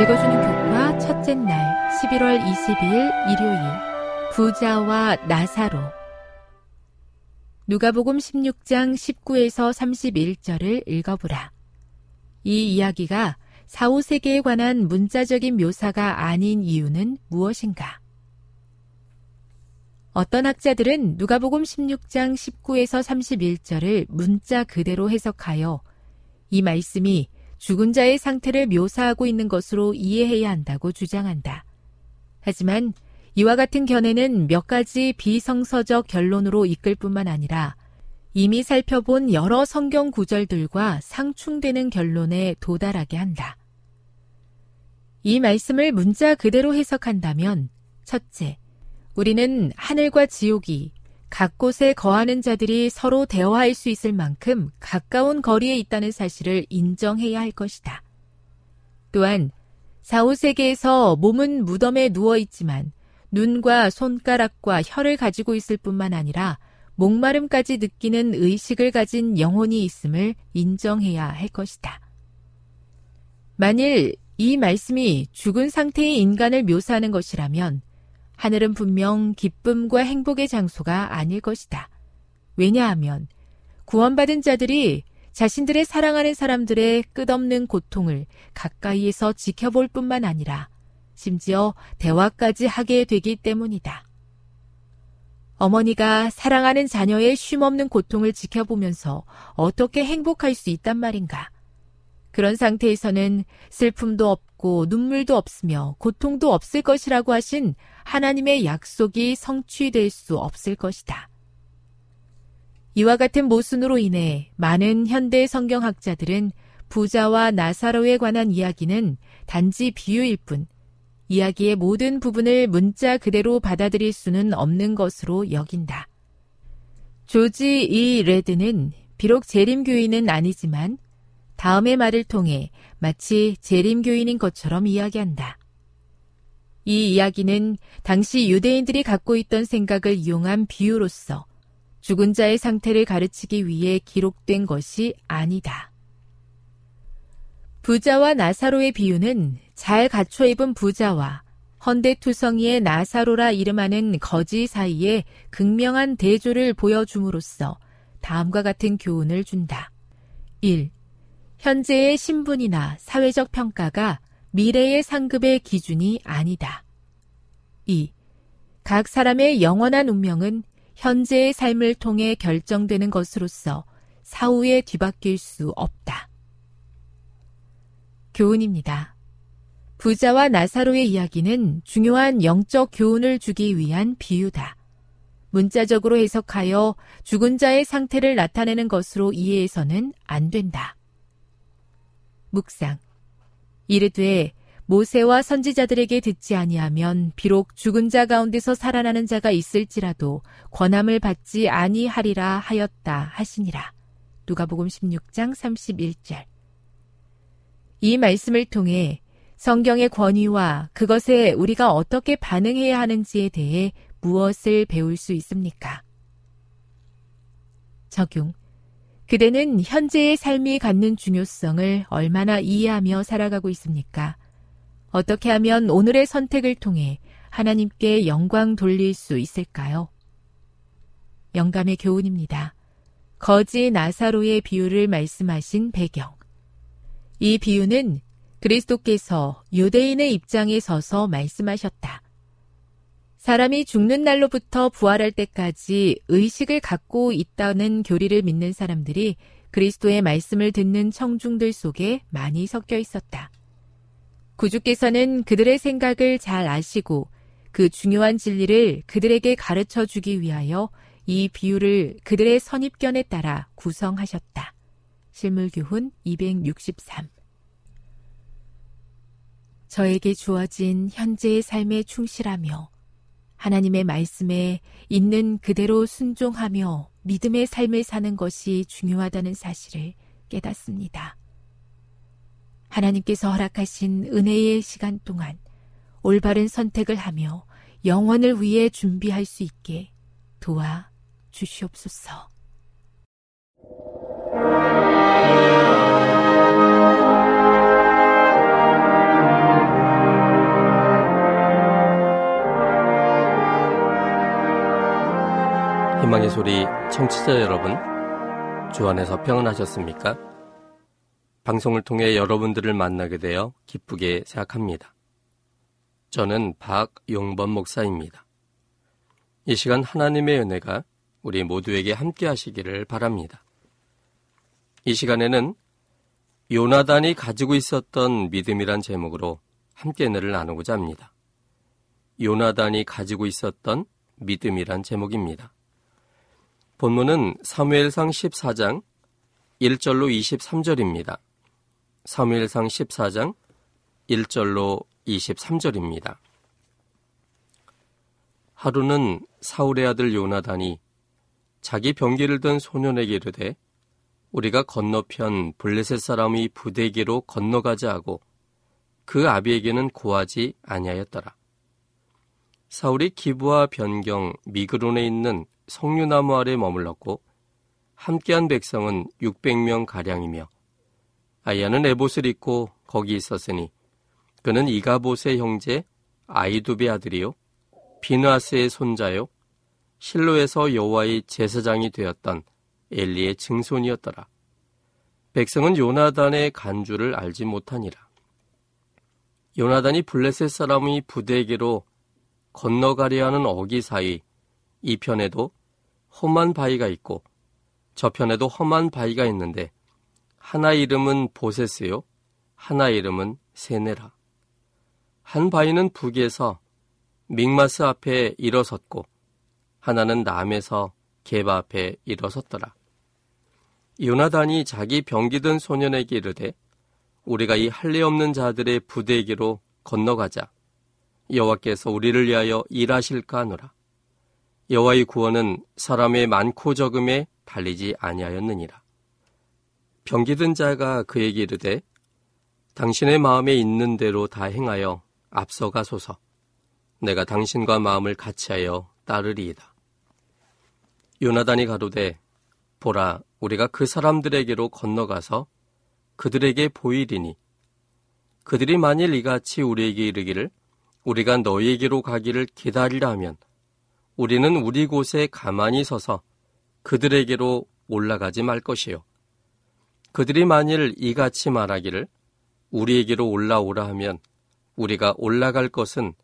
읽어주는 교과 첫째 날 11월 22일 일요일 부자와 나사로 누가복음 16장 19에서 31절을 읽어보라. 이 이야기가 사후세계에 관한 문자적인 묘사가 아닌 이유는 무엇인가? 어떤 학자들은 누가복음 16장 19에서 31절을 문자 그대로 해석하여 이 말씀이 죽은 자의 상태를 묘사하고 있는 것으로 이해해야 한다고 주장한다. 하지만 이와 같은 견해는 몇 가지 비성서적 결론으로 이끌 뿐만 아니라 이미 살펴본 여러 성경 구절들과 상충되는 결론에 도달하게 한다. 이 말씀을 문자 그대로 해석한다면, 첫째, 우리는 하늘과 지옥이 각 곳에 거하는 자들이 서로 대화할 수 있을 만큼 가까운 거리에 있다는 사실을 인정해야 할 것이다. 또한 사후세계에서 몸은 무덤에 누워 있지만 눈과 손가락과 혀를 가지고 있을 뿐만 아니라 목마름까지 느끼는 의식을 가진 영혼이 있음을 인정해야 할 것이다. 만일 이 말씀이 죽은 상태의 인간을 묘사하는 것이라면 하늘은 분명 기쁨과 행복의 장소가 아닐 것이다. 왜냐하면 구원받은 자들이 자신들의 사랑하는 사람들의 끝없는 고통을 가까이에서 지켜볼 뿐만 아니라 심지어 대화까지 하게 되기 때문이다. 어머니가 사랑하는 자녀의 쉼없는 고통을 지켜보면서 어떻게 행복할 수 있단 말인가? 그런 상태에서는 슬픔도 없고 눈물도 없으며 고통도 없을 것이라고 하신 하나님의 약속이 성취될 수 없을 것이다. 이와 같은 모순으로 인해 많은 현대 성경학자들은 부자와 나사로에 관한 이야기는 단지 비유일 뿐 이야기의 모든 부분을 문자 그대로 받아들일 수는 없는 것으로 여긴다. 조지 이 레드는 비록 재림교인은 아니지만 다음의 말을 통해 마치 재림교인인 것처럼 이야기한다. 이 이야기는 당시 유대인들이 갖고 있던 생각을 이용한 비유로서 죽은 자의 상태를 가르치기 위해 기록된 것이 아니다. 부자와 나사로의 비유는 잘 갖춰 입은 부자와 헌데투성이의 나사로라 이름하는 거지 사이에 극명한 대조를 보여줌으로써 다음과 같은 교훈을 준다. 1. 현재의 신분이나 사회적 평가가 미래의 상급의 기준이 아니다. 2. 각 사람의 영원한 운명은 현재의 삶을 통해 결정되는 것으로서 사후에 뒤바뀔 수 없다. 교훈입니다. 부자와 나사로의 이야기는 중요한 영적 교훈을 주기 위한 비유다. 문자적으로 해석하여 죽은 자의 상태를 나타내는 것으로 이해해서는 안 된다. 묵상. 이르되 모세와 선지자들에게 듣지 아니하면 비록 죽은 자 가운데서 살아나는 자가 있을지라도 권함을 받지 아니하리라 하였다 하시니라. 누가복음 16장 31절. 이 말씀을 통해 성경의 권위와 그것에 우리가 어떻게 반응해야 하는지에 대해 무엇을 배울 수 있습니까? 적용. 그대는 현재의 삶이 갖는 중요성을 얼마나 이해하며 살아가고 있습니까? 어떻게 하면 오늘의 선택을 통해 하나님께 영광 돌릴 수 있을까요? 영감의 교훈입니다. 거지 나사로의 비유를 말씀하신 배경. 이 비유는 그리스도께서 유대인의 입장에 서서 말씀하셨다. 사람이 죽는 날로부터 부활할 때까지 의식을 갖고 있다는 교리를 믿는 사람들이 그리스도의 말씀을 듣는 청중들 속에 많이 섞여 있었다. 구주께서는 그들의 생각을 잘 아시고 그 중요한 진리를 그들에게 가르쳐 주기 위하여 이 비유를 그들의 선입견에 따라 구성하셨다. 실물교훈 263 저에게 주어진 현재의 삶에 충실하며 하나님의 말씀에 있는 그대로 순종하며 믿음의 삶을 사는 것이 중요하다는 사실을 깨닫습니다. 하나님께서 허락하신 은혜의 시간 동안 올바른 선택을 하며 영원을 위해 준비할 수 있게 도와 주시옵소서. 희망의 소리 청취자 여러분, 주 안에서 평안하셨습니까? 방송을 통해 여러분들을 만나게 되어 기쁘게 생각합니다. 저는 박용범 목사입니다. 이 시간 하나님의 은혜가 우리 모두에게 함께 하시기를 바랍니다. 이 시간에는 요나단이 가지고 있었던 믿음이란 제목으로 함께 은혜를 나누고자 합니다. 요나단이 가지고 있었던 믿음이란 제목입니다. 본문은 사무엘상 14장 1절로 23절입니다. 사무엘상 14장 1절로 23절입니다. 하루는 사울의 아들 요나단이 자기 병기를 든 소년에게 이르되 우리가 건너편 블레셋 사람이 부대기로 건너가자 하고 그 아비에게는 고하지 아니하였더라. 사울이 기부와 변경 미그론에 있는 석류나무 아래 머물렀고 함께한 백성은 600명 가량이며 아야는 에봇을 입고 거기 있었으니 그는 이가봇의 형제 아이두베 아들이요 비누아스의 손자요 실로에서 여호와의 제사장이 되었던 엘리의 증손이었더라. 백성은 요나단의 간주를 알지 못하니라. 요나단이 블레셋 사람이 부대에게로 건너가려 하는 어기 사이 이편에도 험한 바위가 있고 저편에도 험한 바위가 있는데 하나 이름은 보세스요 하나 이름은 세네라. 한 바위는 북에서 믹마스 앞에 일어섰고 하나는 남에서 게바 앞에 일어섰더라. 요나단이 자기 병기든 소년에게 이르되 우리가 이 할례 없는 자들의 부대에게로 건너가자. 여호와께서 우리를 위하여 일하실까 하노라. 여호와의 구원은 사람의 많고 적음에 달리지 아니하였느니라. 병기든 자가 그에게 이르되 당신의 마음에 있는 대로 다 행하여 앞서가소서. 내가 당신과 마음을 같이하여 따르리이다. 요나단이 가로되 보라 우리가 그 사람들에게로 건너가서 그들에게 보이리니 그들이 만일 이같이 우리에게 이르기를 우리가 너희에게로 가기를 기다리라 하면 우리는 우리 곳에 가만히 서서 그들에게로 올라가지 말 것이요. 그들이 만일 이같이 말하기를 우리에게로 올라오라 하면 우리가 올라갈 것은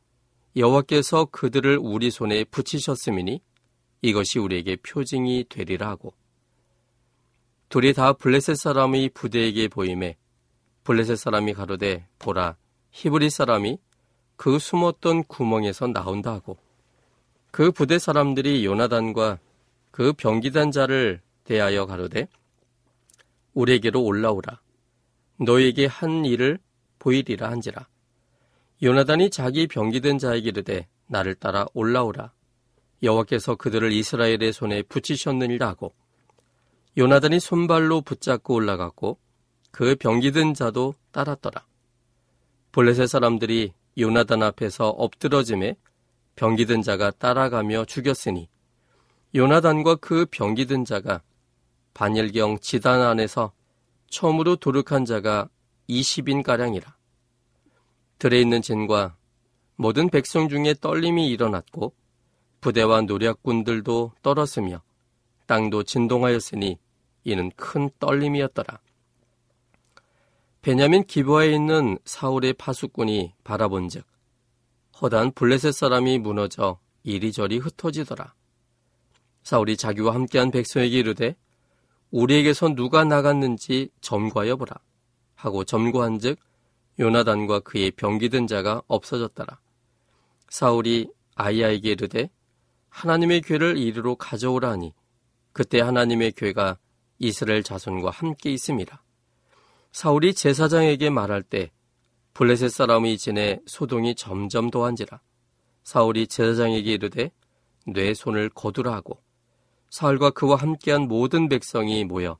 여호와께서 그들을 우리 손에 붙이셨음이니 이것이 우리에게 표징이 되리라 하고 둘이 다 블레셋 사람의 부대에게 보임에 블레셋 사람이 가로되 보라 히브리 사람이 그 숨었던 구멍에서 나온다 하고 그 부대 사람들이 요나단과 그 병기단 자를 대하여 가로되 우리에게로 올라오라. 너에게 한 일을 보이리라 한지라. 요나단이 자기 병기된 자에게 이르되 나를 따라 올라오라. 여호와께서 그들을 이스라엘의 손에 붙이셨느니라 하고 요나단이 손발로 붙잡고 올라갔고 그 병기든 자도 따랐더라. 볼레셋 사람들이 요나단 앞에서 엎드러짐에 병기든 자가 따라가며 죽였으니 요나단과 그 병기든 자가 반일경 지단 안에서 처음으로 도륙한 자가 20인 가량이라. 들에 있는 진과 모든 백성 중에 떨림이 일어났고 부대와 노략군들도 떨었으며 땅도 진동하였으니 이는 큰 떨림이었더라. 베냐민 기부하에 있는 사울의 파수꾼이 바라본즉 허단 블레셋 사람이 무너져 이리저리 흩어지더라. 사울이 자기와 함께한 백성에게 이르되 우리에게서 누가 나갔는지 점거하여 보라 하고 점거한즉 요나단과 그의 병기든 자가 없어졌더라. 사울이 아이야에게 이르되 하나님의 괴를 이리로 가져오라 하니 그때 하나님의 괴가 이스라엘 자손과 함께 있습니다. 사울이 제사장에게 말할 때 블레셋 사람이 지내 소동이 점점 더한지라 사울이 제사장에게 이르되 뇌 손을 거두라 하고 사울과 그와 함께한 모든 백성이 모여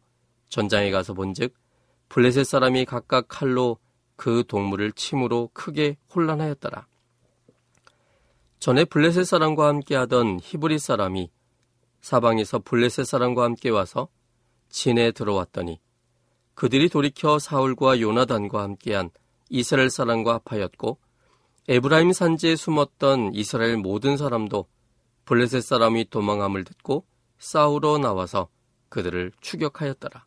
전장에 가서 본즉 블레셋 사람이 각각 칼로 그 동물을 침으로 크게 혼란하였더라. 전에 블레셋 사람과 함께하던 히브리 사람이 사방에서 블레셋 사람과 함께 와서 진에 들어왔더니 그들이 돌이켜 사울과 요나단과 함께한 이스라엘 사람과 합하였고 에브라임 산지에 숨었던 이스라엘 모든 사람도 블레셋 사람이 도망함을 듣고 싸우러 나와서 그들을 추격하였더라.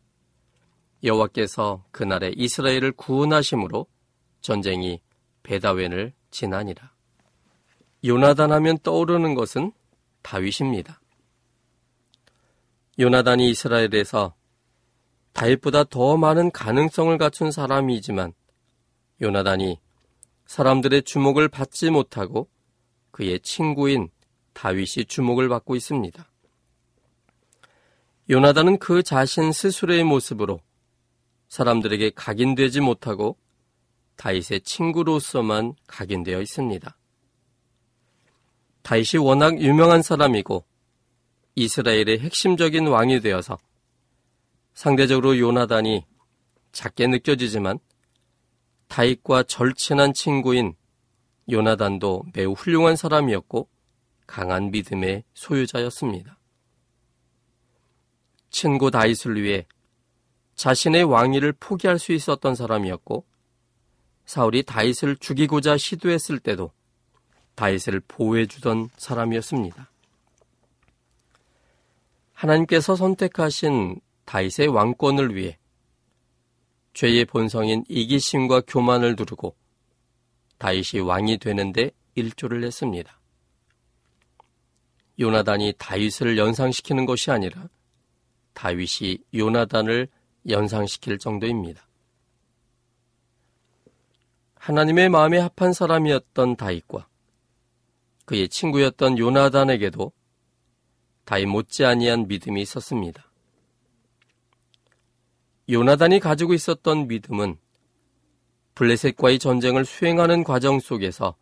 여호와께서 그날에 이스라엘을 구원하심으로 전쟁이 베다웬을 지나니라. 요나단 하면 떠오르는 것은 다윗입니다. 요나단이 이스라엘에서 다윗보다 더 많은 가능성을 갖춘 사람이지만 요나단이 사람들의 주목을 받지 못하고 그의 친구인 다윗이 주목을 받고 있습니다. 요나단은 그 자신 스스로의 모습으로 사람들에게 각인되지 못하고 다윗의 친구로서만 각인되어 있습니다. 다윗이 워낙 유명한 사람이고 이스라엘의 핵심적인 왕이 되어서 상대적으로 요나단이 작게 느껴지지만 다윗과 절친한 친구인 요나단도 매우 훌륭한 사람이었고 강한 믿음의 소유자였습니다. 친구 다윗을 위해 자신의 왕위를 포기할 수 있었던 사람이었고 사울이 다윗을 죽이고자 시도했을 때도 다윗을 보호해 주던 사람이었습니다. 하나님께서 선택하신 다윗의 왕권을 위해 죄의 본성인 이기심과 교만을 두르고 다윗이 왕이 되는데 일조를 했습니다. 요나단이 다윗을 연상시키는 것이 아니라 다윗이 요나단을 연상시킬 정도입니다. 하나님의 마음에 합한 사람이었던 다윗과 그의 친구였던 요나단에게도 다윗 못지 아니한 믿음이 있었습니다. 요나단이 가지고 있었던 믿음은 블레셋과의 전쟁을 수행하는 과정 속에서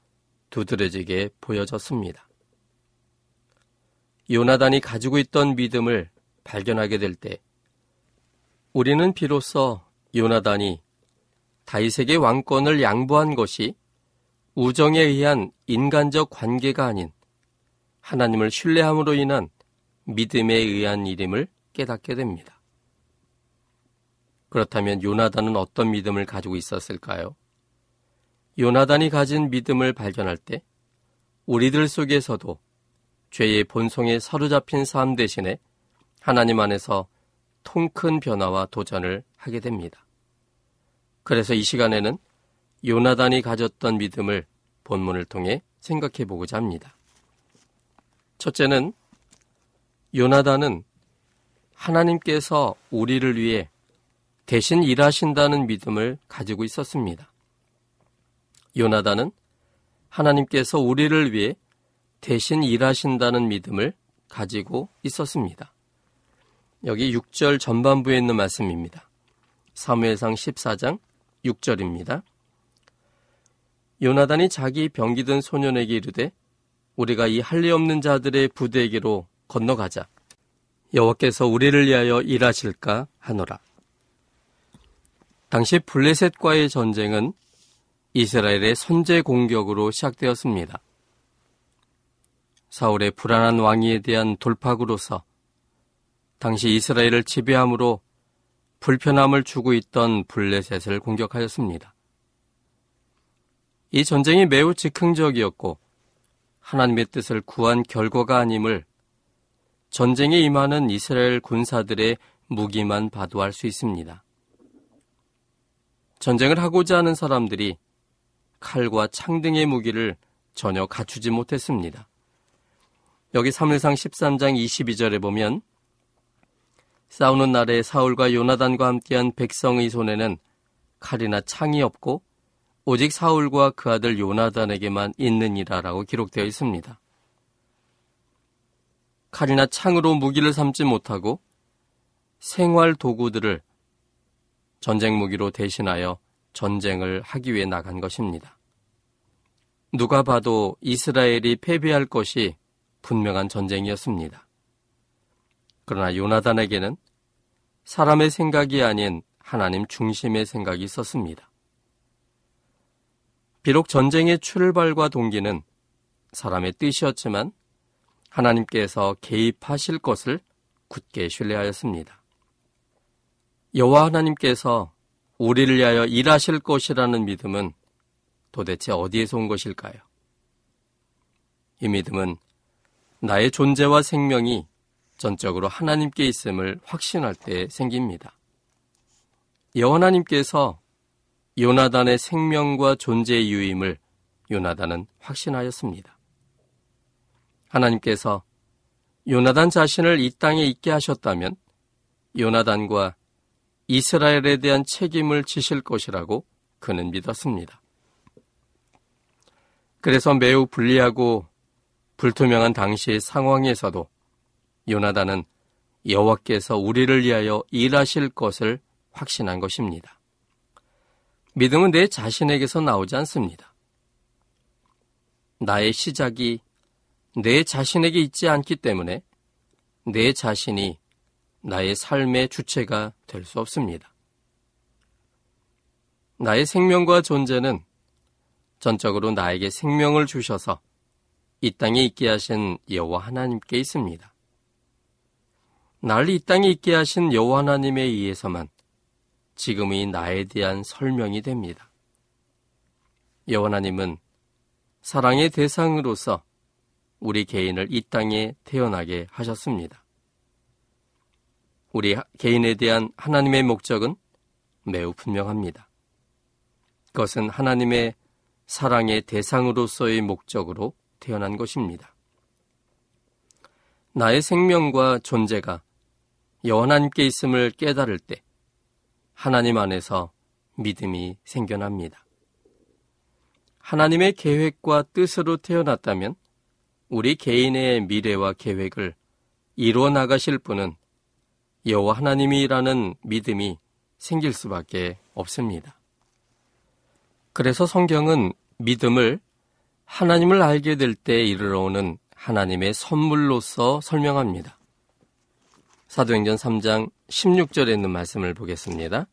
두드러지게 보여졌습니다. 요나단이 가지고 있던 믿음을 발견하게 될 때 우리는 비로소 요나단이 다윗에게 왕권을 양보한 것이 우정에 의한 인간적 관계가 아닌 하나님을 신뢰함으로 인한 믿음에 의한 일임을 깨닫게 됩니다. 그렇다면 요나단은 어떤 믿음을 가지고 있었을까요? 요나단이 가진 믿음을 발견할 때 우리들 속에서도 죄의 본성에 사로잡힌 삶 대신에 하나님 안에서 통 큰 변화와 도전을 하게 됩니다. 그래서 이 시간에는 요나단이 가졌던 믿음을 본문을 통해 생각해 보고자 합니다. 첫째는 요나단은 하나님께서 우리를 위해 대신 일하신다는 믿음을 가지고 있었습니다. 요나단은 하나님께서 우리를 위해 대신 일하신다는 믿음을 가지고 있었습니다. 여기 6절 전반부에 있는 말씀입니다. 사무엘상 14장 6절입니다. 요나단이 자기 병기든 소년에게 이르되 우리가 이 할례 없는 자들의 부대에게로 건너가자. 여호와께서 우리를 위하여 일하실까 하노라. 당시 블레셋과의 전쟁은 이스라엘의 선제 공격으로 시작되었습니다. 사울의 불안한 왕위에 대한 돌파구로서 당시 이스라엘을 지배함으로 불편함을 주고 있던 블레셋을 공격하였습니다. 이 전쟁이 매우 즉흥적이었고 하나님의 뜻을 구한 결과가 아님을 전쟁에 임하는 이스라엘 군사들의 무기만 봐도 알 수 있습니다. 전쟁을 하고자 하는 사람들이 칼과 창 등의 무기를 전혀 갖추지 못했습니다. 여기 3일상 13장 22절에 보면 싸우는 날에 사울과 요나단과 함께한 백성의 손에는 칼이나 창이 없고 오직 사울과 그 아들 요나단에게만 있느니라라고 기록되어 있습니다. 칼이나 창으로 무기를 삼지 못하고 생활 도구들을 전쟁 무기로 대신하여 전쟁을 하기 위해 나간 것입니다. 누가 봐도 이스라엘이 패배할 것이 분명한 전쟁이었습니다. 그러나 요나단에게는 사람의 생각이 아닌 하나님 중심의 생각이 있었습니다. 비록 전쟁의 출발과 동기는 사람의 뜻이었지만 하나님께서 개입하실 것을 굳게 신뢰하였습니다. 여호와 하나님께서 우리를 위하여 일하실 것이라는 믿음은 도대체 어디에서 온 것일까요? 이 믿음은 나의 존재와 생명이 전적으로 하나님께 있음을 확신할 때 생깁니다. 여호나님께서 요나단의 생명과 존재의 유임을 요나단은 확신하였습니다. 하나님께서 요나단 자신을 이 땅에 있게 하셨다면 요나단과 이스라엘에 대한 책임을 지실 것이라고 그는 믿었습니다. 그래서 매우 불리하고 불투명한 당시의 상황에서도 요나단은 여호와께서 우리를 위하여 일하실 것을 확신한 것입니다. 믿음은 내 자신에게서 나오지 않습니다. 나의 시작이 내 자신에게 있지 않기 때문에 내 자신이 나의 삶의 주체가 될 수 없습니다. 나의 생명과 존재는 전적으로 나에게 생명을 주셔서 이 땅에 있게 하신 여호와 하나님께 있습니다. 나를 이 땅에 있게 하신 여호와 하나님에 의해서만 지금의 나에 대한 설명이 됩니다. 여호와 하나님은 사랑의 대상으로서 우리 개인을 이 땅에 태어나게 하셨습니다. 우리 개인에 대한 하나님의 목적은 매우 분명합니다. 그것은 하나님의 사랑의 대상으로서의 목적으로 태어난 것입니다. 나의 생명과 존재가 여호나님께 있음을 깨달을 때 하나님 안에서 믿음이 생겨납니다. 하나님의 계획과 뜻으로 태어났다면 우리 개인의 미래와 계획을 이루어 나가실 분은 여호와 하나님이라는 믿음이 생길 수밖에 없습니다. 그래서 성경은 믿음을 하나님을 알게 될 때 이르러 오는 하나님의 선물로서 설명합니다. 사도행전 3장 16절에 있는 말씀을 보겠습니다.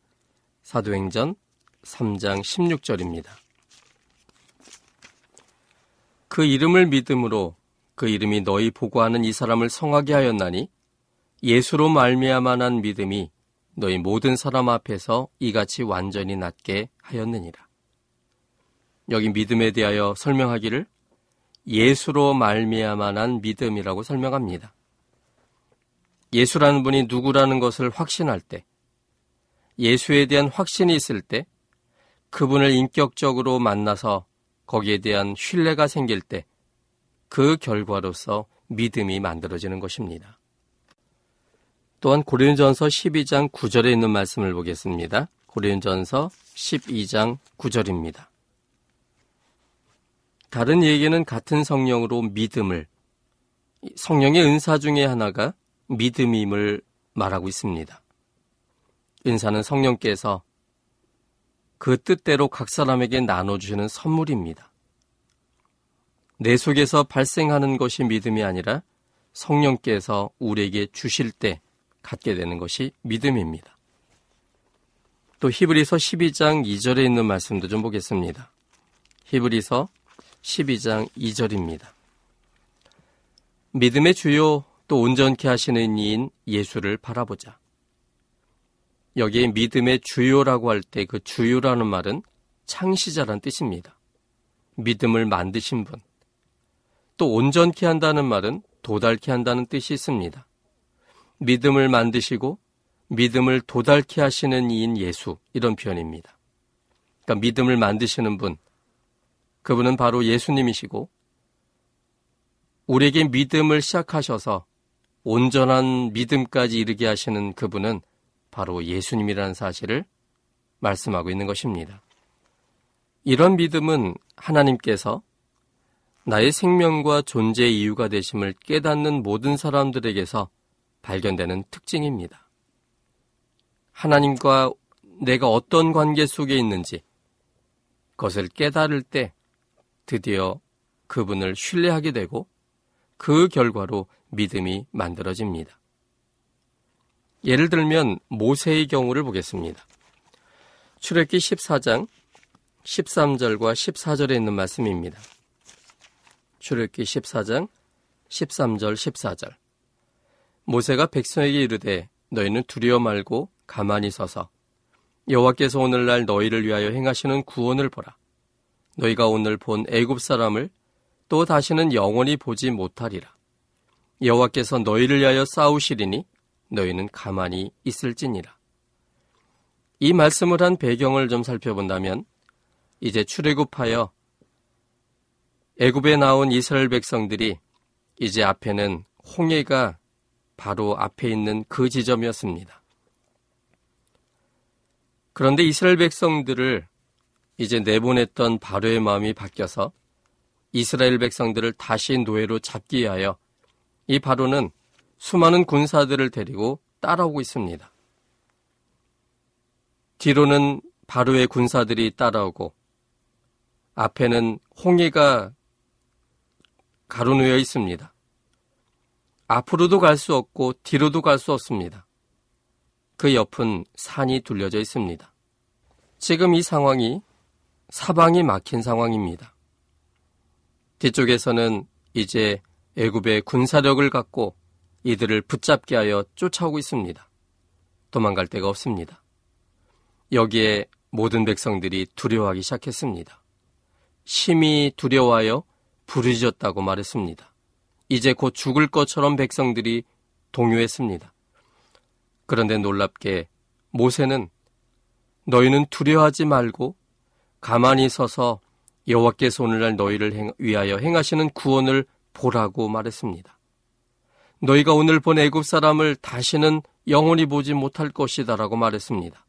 사도행전 3장 16절입니다. 그 이름을 믿음으로 그 이름이 너희 보고하는 이 사람을 성하게 하였나니 예수로 말미암아난 믿음이 너희 모든 사람 앞에서 이같이 완전히 낫게 하였느니라. 여기 믿음에 대하여 설명하기를 예수로 말미암아난 믿음이라고 설명합니다. 예수라는 분이 누구라는 것을 확신할 때, 예수에 대한 확신이 있을 때, 그분을 인격적으로 만나서 거기에 대한 신뢰가 생길 때, 그 결과로서 믿음이 만들어지는 것입니다. 또한 고린전서 12장 9절에 있는 말씀을 보겠습니다. 고린전서 12장 9절입니다. 다른 얘기는 같은 성령으로 믿음을 성령의 은사 중의 하나가 믿음임을 말하고 있습니다. 은사는 성령께서 그 뜻대로 각 사람에게 나눠주시는 선물입니다. 내 속에서 발생하는 것이 믿음이 아니라 성령께서 우리에게 주실 때 갖게 되는 것이 믿음입니다. 또 히브리서 12장 2절에 있는 말씀도 좀 보겠습니다. 히브리서 12장 2절입니다. 믿음의 주요 또 온전케 하시는 이인 예수를 바라보자. 여기에 믿음의 주요라고 할 때 그 주요라는 말은 창시자란 뜻입니다. 믿음을 만드신 분. 또 온전케 한다는 말은 도달케 한다는 뜻이 있습니다. 믿음을 만드시고 믿음을 도달케 하시는 이인 예수 이런 표현입니다. 그러니까 믿음을 만드시는 분 그분은 바로 예수님이시고 우리에게 믿음을 시작하셔서 온전한 믿음까지 이르게 하시는 그분은 바로 예수님이라는 사실을 말씀하고 있는 것입니다. 이런 믿음은 하나님께서 나의 생명과 존재의 이유가 되심을 깨닫는 모든 사람들에게서 발견되는 특징입니다. 하나님과 내가 어떤 관계 속에 있는지 그것을 깨달을 때 드디어 그분을 신뢰하게 되고 그 결과로 믿음이 만들어집니다. 예를 들면 모세의 경우를 보겠습니다. 출애기 14장 13절과 14절에 있는 말씀입니다. 출애기 14장 13절 14절 모세가 백성에게 이르되 너희는 두려워 말고 가만히 서서 여호와께서 오늘날 너희를 위하여 행하시는 구원을 보라. 너희가 오늘 본 애굽 사람을 또 다시는 영원히 보지 못하리라. 여호와께서 너희를 위하여 싸우시리니 너희는 가만히 있을지니라. 이 말씀을 한 배경을 좀 살펴본다면 이제 출애굽하여 애굽에 나온 이스라엘 백성들이 이제 앞에는 홍해가 바로 앞에 있는 그 지점이었습니다. 그런데 이스라엘 백성들을 이제 내보냈던 바로의 마음이 바뀌어서 이스라엘 백성들을 다시 노예로 잡기 위하여 이 바로는 수많은 군사들을 데리고 따라오고 있습니다. 뒤로는 바로의 군사들이 따라오고 앞에는 홍해가 가로놓여 있습니다. 앞으로도 갈 수 없고 뒤로도 갈 수 없습니다. 그 옆은 산이 둘려져 있습니다. 지금 이 상황이 사방이 막힌 상황입니다. 뒤쪽에서는 이제 애굽의 군사력을 갖고 이들을 붙잡게 하여 쫓아오고 있습니다. 도망갈 데가 없습니다. 여기에 모든 백성들이 두려워하기 시작했습니다. 심히 두려워하여 부르짖었다고 말했습니다. 이제 곧 죽을 것처럼 백성들이 동요했습니다. 그런데 놀랍게 모세는 너희는 두려워하지 말고 가만히 서서 여호와께서 오늘날 너희를 위하여 행하시는 구원을 보라고 말했습니다. 너희가 오늘 본 애굽 사람을 다시는 영원히 보지 못할 것이다라고 말했습니다.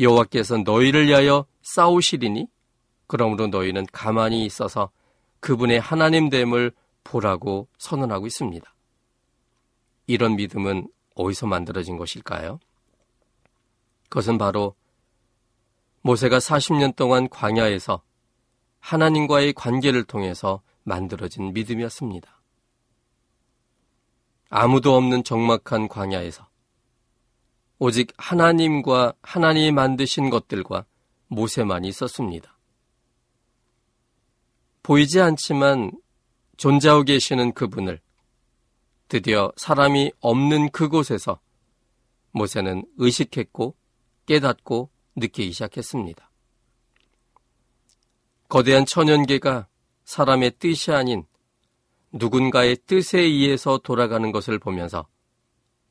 여호와께서 너희를 위하여 싸우시리니 그러므로 너희는 가만히 있어서 그분의 하나님 됨을 보라고 선언하고 있습니다. 이런 믿음은 어디서 만들어진 것일까요? 그것은 바로 모세가 40년 동안 광야에서 하나님과의 관계를 통해서 만들어진 믿음이었습니다. 아무도 없는 적막한 광야에서 오직 하나님과 하나님이 만드신 것들과 모세만이 있었습니다. 보이지 않지만 존재하고 계시는 그분을 드디어 사람이 없는 그곳에서 모세는 의식했고 깨닫고 느끼기 시작했습니다. 거대한 천연계가 사람의 뜻이 아닌 누군가의 뜻에 의해서 돌아가는 것을 보면서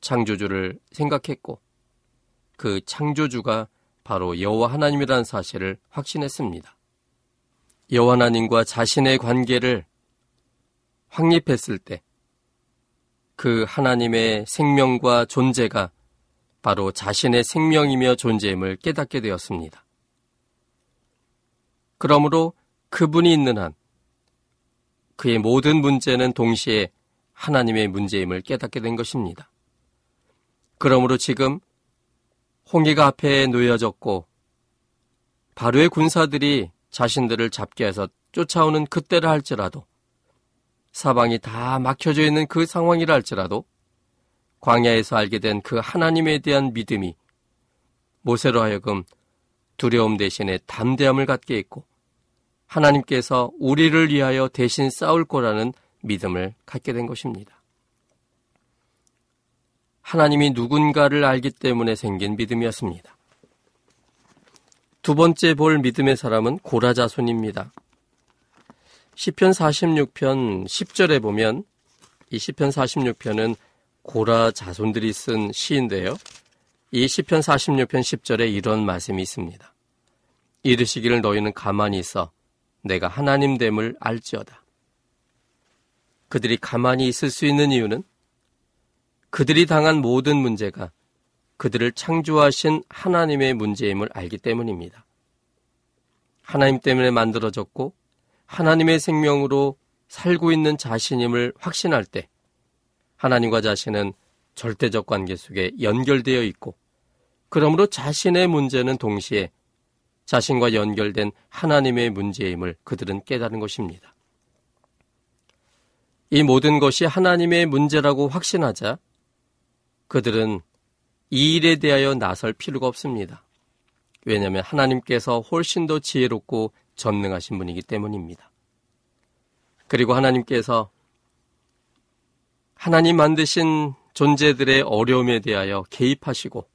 창조주를 생각했고 그 창조주가 바로 여호와 하나님이라는 사실을 확신했습니다. 여호와 하나님과 자신의 관계를 확립했을 때 그 하나님의 생명과 존재가 바로 자신의 생명이며 존재임을 깨닫게 되었습니다. 그러므로 그분이 있는 한 그의 모든 문제는 동시에 하나님의 문제임을 깨닫게 된 것입니다. 그러므로 지금 홍해가 앞에 놓여졌고 바로의 군사들이 자신들을 잡게 해서 쫓아오는 그때를 할지라도 사방이 다 막혀져 있는 그 상황이라 할지라도 광야에서 알게 된 그 하나님에 대한 믿음이 모세로 하여금 두려움 대신에 담대함을 갖게 했고 하나님께서 우리를 위하여 대신 싸울 거라는 믿음을 갖게 된 것입니다. 하나님이 누군가를 알기 때문에 생긴 믿음이었습니다. 두 번째 볼 믿음의 사람은 고라자손입니다. 시편 46편 10절에 보면 이 시편 46편은 고라 자손들이 쓴 시인데요. 이 시편 46편 10절에 이런 말씀이 있습니다. 이르시기를 너희는 가만히 있어 내가 하나님 됨을 알지어다. 그들이 가만히 있을 수 있는 이유는 그들이 당한 모든 문제가 그들을 창조하신 하나님의 문제임을 알기 때문입니다. 하나님 때문에 만들어졌고 하나님의 생명으로 살고 있는 자신임을 확신할 때 하나님과 자신은 절대적 관계 속에 연결되어 있고 그러므로 자신의 문제는 동시에 자신과 연결된 하나님의 문제임을 그들은 깨달은 것입니다. 이 모든 것이 하나님의 문제라고 확신하자 그들은 이 일에 대하여 나설 필요가 없습니다. 왜냐하면 하나님께서 훨씬 더 지혜롭고 전능하신 분이기 때문입니다. 그리고 하나님께서 하나님 만드신 존재들의 어려움에 대하여 개입하시고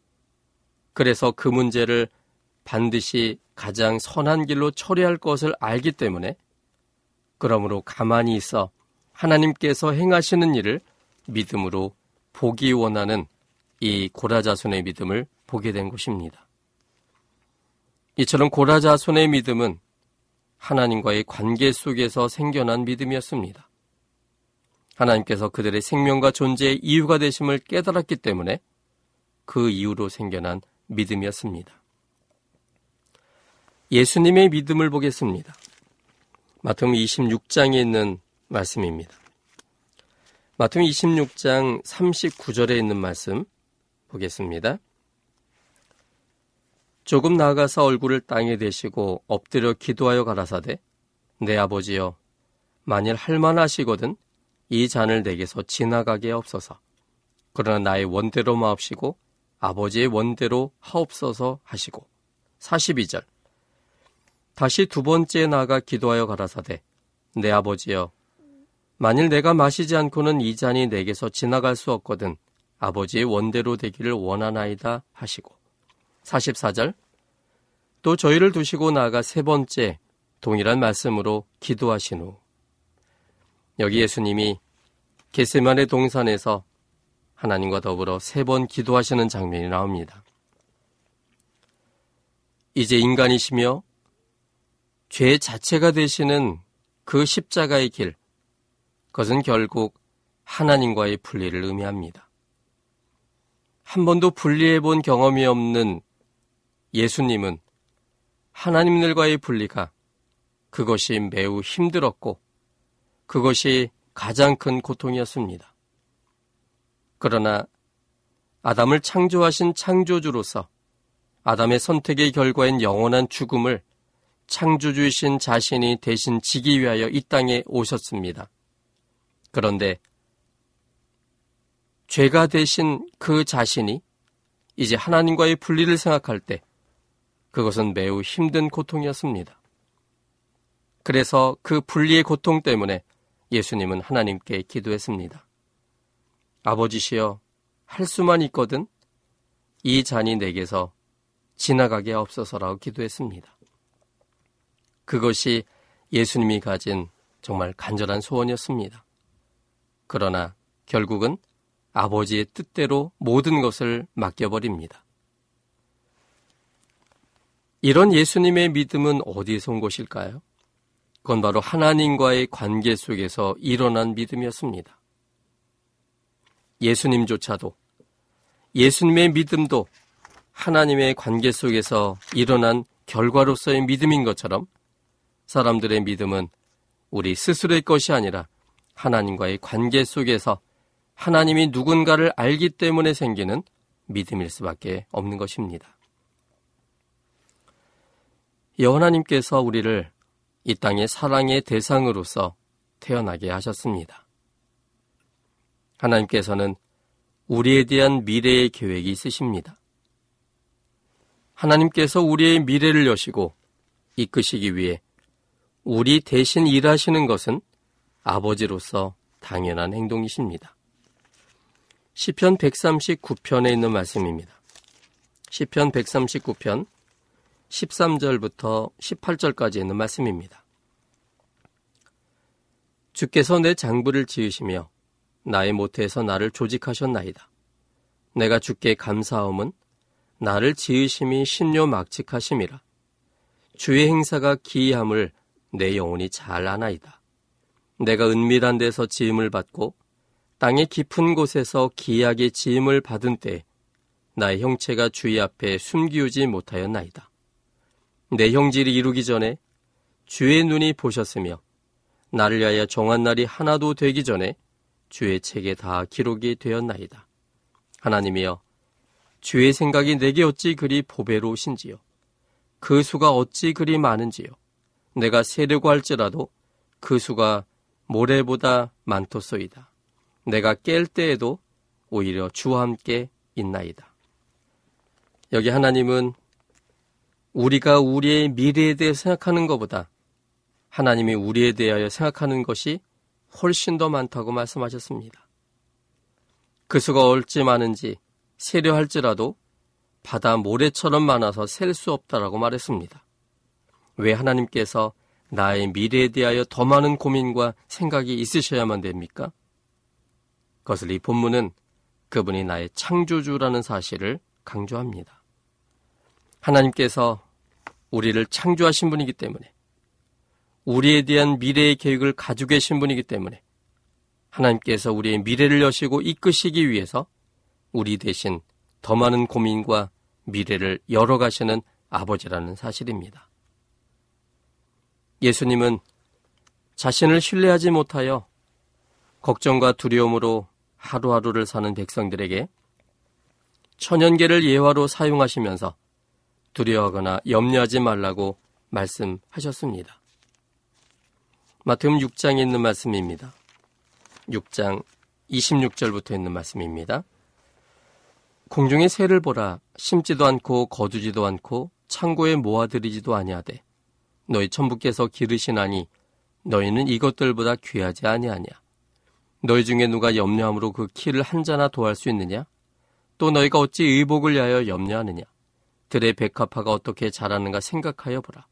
그래서 그 문제를 반드시 가장 선한 길로 처리할 것을 알기 때문에 그러므로 가만히 있어 하나님께서 행하시는 일을 믿음으로 보기 원하는 이 고라자손의 믿음을 보게 된 것입니다. 이처럼 고라자손의 믿음은 하나님과의 관계 속에서 생겨난 믿음이었습니다. 하나님께서 그들의 생명과 존재의 이유가 되심을 깨달았기 때문에 그 이유로 생겨난 믿음이었습니다. 예수님의 믿음을 보겠습니다. 마태음 26장에 있는 말씀입니다. 마태음 26장 39절에 있는 말씀 보겠습니다. 조금 나아가서 얼굴을 땅에 대시고 엎드려 기도하여 가라사대 내 아버지여 만일 할만하시거든 이 잔을 내게서 지나가게 없어서. 그러나 나의 원대로 마옵시고 아버지의 원대로 하옵소서 하시고. 42절. 다시 두 번째 나가 기도하여 가라사대 내 아버지여 만일 내가 마시지 않고는 이 잔이 내게서 지나갈 수 없거든 아버지의 원대로 되기를 원하나이다 하시고 44절 또 저희를 두시고 나아가 세 번째 동일한 말씀으로 기도하신 후 여기 예수님이 게세만의 동산에서 하나님과 더불어 세 번 기도하시는 장면이 나옵니다. 이제 인간이시며 죄 자체가 되시는 그 십자가의 길, 그것은 결국 하나님과의 분리를 의미합니다. 한 번도 분리해 본 경험이 없는 예수님은 하나님들과의 분리가 그것이 매우 힘들었고 그것이 가장 큰 고통이었습니다. 그러나 아담을 창조하신 창조주로서 아담의 선택의 결과인 영원한 죽음을 창조주이신 자신이 대신 지기 위하여 이 땅에 오셨습니다. 그런데 죄가 되신 그 자신이 이제 하나님과의 분리를 생각할 때 그것은 매우 힘든 고통이었습니다. 그래서 그 분리의 고통 때문에 예수님은 하나님께 기도했습니다. 아버지시여, 할 수만 있거든 이 잔이 내게서 지나가게 없어서라고 기도했습니다. 그것이 예수님이 가진 정말 간절한 소원이었습니다. 그러나 결국은 아버지의 뜻대로 모든 것을 맡겨버립니다. 이런 예수님의 믿음은 어디서 온 것일까요? 그건 바로 하나님과의 관계 속에서 일어난 믿음이었습니다. 예수님조차도 예수님의 믿음도 하나님의 관계 속에서 일어난 결과로서의 믿음인 것처럼 사람들의 믿음은 우리 스스로의 것이 아니라 하나님과의 관계 속에서 하나님이 누군가를 알기 때문에 생기는 믿음일 수밖에 없는 것입니다. 여호나님께서 우리를 이 땅의 사랑의 대상으로서 태어나게 하셨습니다. 하나님께서는 우리에 대한 미래의 계획이 있으십니다. 하나님께서 우리의 미래를 여시고 이끄시기 위해 우리 대신 일하시는 것은 아버지로서 당연한 행동이십니다. 시편 139편에 있는 말씀입니다. 시편 139편 13절부터 18절까지 있는 말씀입니다. 주께서 내 장부를 지으시며 나의 모태에서 나를 조직하셨나이다. 내가 주께 감사함은 나를 지으심이 신료 막직하심이라. 주의 행사가 기이함을 내 영혼이 잘 아나이다. 내가 은밀한 데서 지음을 받고 땅의 깊은 곳에서 기이하게 지음을 받은 때 나의 형체가 주의 앞에 숨기우지 못하였나이다. 내 형질이 이루기 전에 주의 눈이 보셨으며 나를 위하여 정한 날이 하나도 되기 전에 주의 책에 다 기록이 되었나이다. 하나님이여 주의 생각이 내게 어찌 그리 보배로우신지요. 그 수가 어찌 그리 많은지요. 내가 세려고 할지라도 그 수가 모래보다 많토소이다. 내가 깰 때에도 오히려 주와 함께 있나이다. 여기 하나님은 우리가 우리의 미래에 대해 생각하는 것보다 하나님이 우리에 대하여 생각하는 것이 훨씬 더 많다고 말씀하셨습니다. 그 수가 얼지 많은지 세려 할지라도 바다 모래처럼 많아서 셀 수 없다라고 말했습니다. 왜 하나님께서 나의 미래에 대하여 더 많은 고민과 생각이 있으셔야만 됩니까? 그것을 이 본문은 그분이 나의 창조주라는 사실을 강조합니다. 하나님께서 우리를 창조하신 분이기 때문에 우리에 대한 미래의 계획을 가지고 계신 분이기 때문에 하나님께서 우리의 미래를 여시고 이끄시기 위해서 우리 대신 더 많은 고민과 미래를 열어가시는 아버지라는 사실입니다. 예수님은 자신을 신뢰하지 못하여 걱정과 두려움으로 하루하루를 사는 백성들에게 천연계를 예화로 사용하시면서 두려워하거나 염려하지 말라고 말씀하셨습니다. 마태음 6장에 있는 말씀입니다. 6장 26절부터 있는 말씀입니다. 공중의 새를 보라 심지도 않고 거두지도 않고 창고에 모아들이지도 아니하되 너희 천부께서 기르시나니 너희는 이것들보다 귀하지 아니하냐 너희 중에 누가 염려함으로 그 키를 한자나 도할 수 있느냐 또 너희가 어찌 의복을 위하여 염려하느냐 들의 백합화가 어떻게 자라는가 생각하여 보라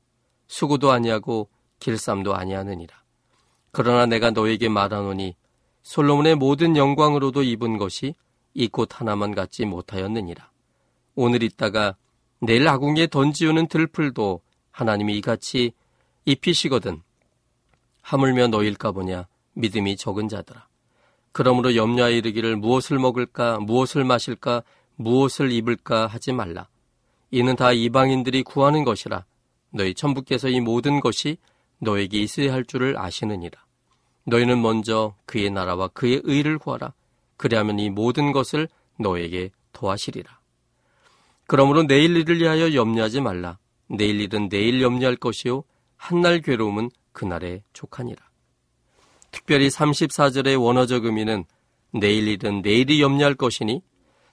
수고도 아니하고 길쌈도 아니하느니라 그러나 내가 너에게 말하노니 솔로몬의 모든 영광으로도 입은 것이 이 꽃 하나만 갖지 못하였느니라. 오늘 있다가 내일 아궁이에 던지우는 들풀도 하나님이 이같이 입히시거든. 하물며 너일까 보냐 믿음이 적은 자들아. 그러므로 염려하여 이르기를 무엇을 먹을까 무엇을 마실까 무엇을 입을까 하지 말라. 이는 다 이방인들이 구하는 것이라. 너희 천부께서 이 모든 것이 너에게 있어야 할 줄을 아시느니라. 너희는 먼저 그의 나라와 그의 의를 구하라. 그리하면 이 모든 것을 너에게 도하시리라. 그러므로 내일 일을 위하여 염려하지 말라. 내일 일은 내일 염려할 것이요. 한날 괴로움은 그날에 족하니라. 특별히 34절의 원어적 의미는 내일 일은 내일이 염려할 것이니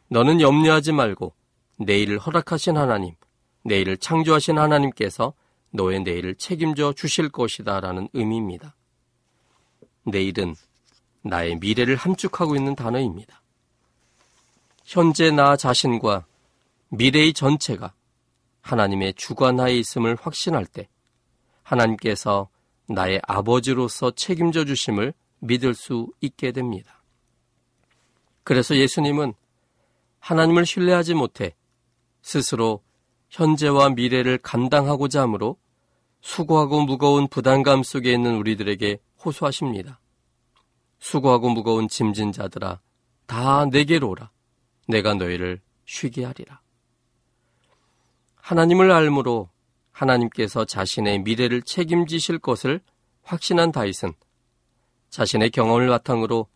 너는 염려하지 말고 내일을 허락하신 하나님, 내일을 창조하신 하나님께서 너의 내일을 책임져 주실 것이다 라는 의미입니다. 내일은 나의 미래를 함축하고 있는 단어입니다. 현재 나 자신과 미래의 전체가 하나님의 주관하에 있음을 확신할 때 하나님께서 나의 아버지로서 책임져 주심을 믿을 수 있게 됩니다. 그래서 예수님은 하나님을 신뢰하지 못해 스스로 현재와 미래를 감당하고자 하므로 수고하고 무거운 부담감 속에 있는 우리들에게 호소하십니다. 수고하고 무거운 짐진 자들아 다 내게로 오라. 내가 너희를 쉬게 하리라. 하나님을 알므로 하나님께서 자신의 미래를 책임지실 것을 확신한 다윗은 자신의 경험을 바탕으로